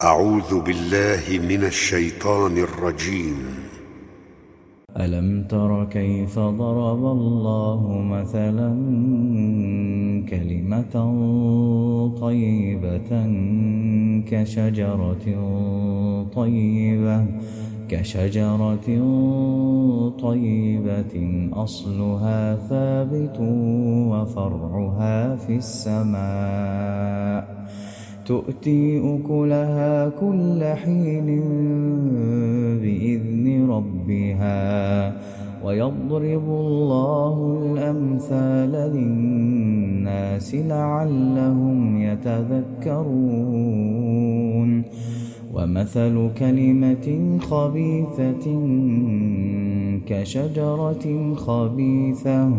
أعوذ بالله من الشيطان الرجيم. ألم تر كيف ضرب الله مثلا كلمة طيبة كشجرة طيبة كشجرة طيبة أصلها ثابت وفرعها في السماء. تؤتي أكلها كل حين بإذن ربها ويضرب الله الأمثال للناس لعلهم يتذكرون ومثل كلمة خبيثة كشجرة خبيثة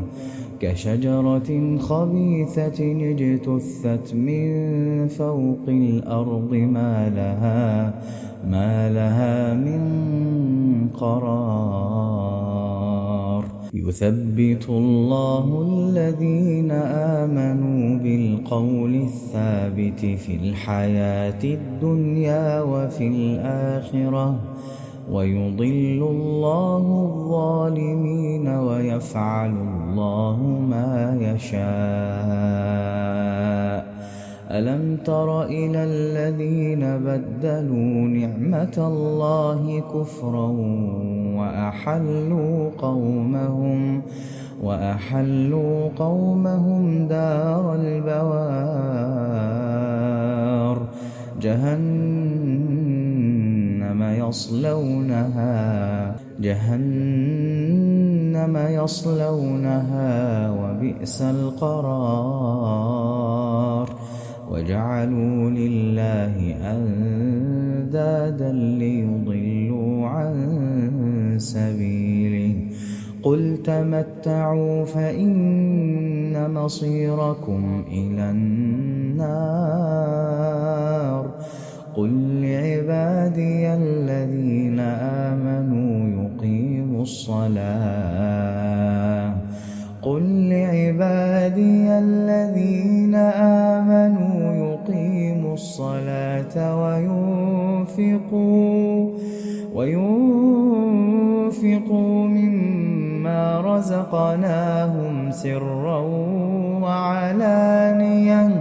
كشجرة خبيثة اجتثت من فوق الأرض ما لها ما لها من قرار. يثبت الله الذين آمنوا بالقول الثابت في الحياة الدنيا وفي الآخرة. ويضل الله الظالمين ويفعل الله ما يشاء. ألم تر إلى الذين بدلوا نعمة الله كفرا وأحلوا قومهم وأحلوا قومهم دار البوار. جهنم يصلونها جهنم يصلونها وبئس القرار. وجعلوا لله أندادا ليضلوا عن سبيله. قل تمتعوا فإن مصيركم إلى النار. قل لعبادي الذين آمنوا يقيموا الصلاة. قل لعبادي الذين آمنوا يقيموا الصلاة وينفقوا وينفقوا مما رزقناهم سرا وعلانية.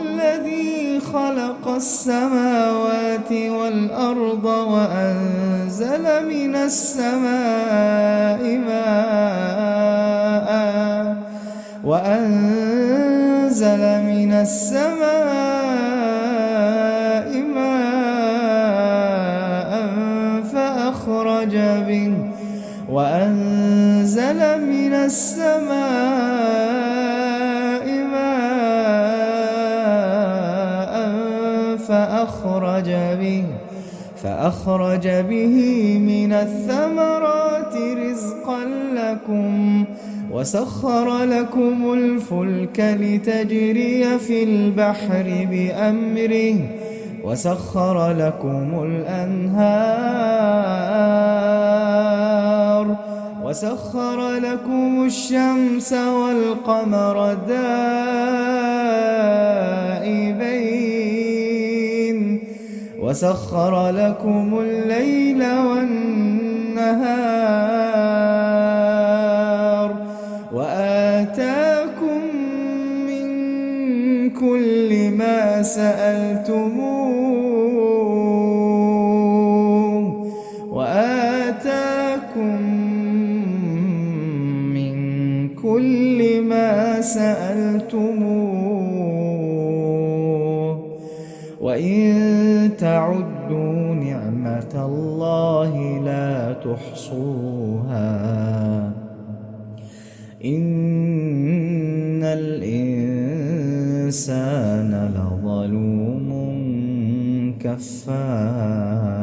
خلق السماوات والأرض وأنزل من السماء ماء وأنزل من السماء ماء فأخرج به وأنزل من السماء فأخرج به فأخرج به من الثمرات رزقا لكم وسخر لكم الفلك لتجري في البحر بأمره وسخر لكم الأنهار وسخر لكم الشمس والقمر دائبين وسخر لكم الليل والنهار وآتاكم من كل ما سألتموه وآتاكم من كل ما سألتموه وإن تعدوا نعمة الله لا تحصوها إن الإنسان لظلوم كفار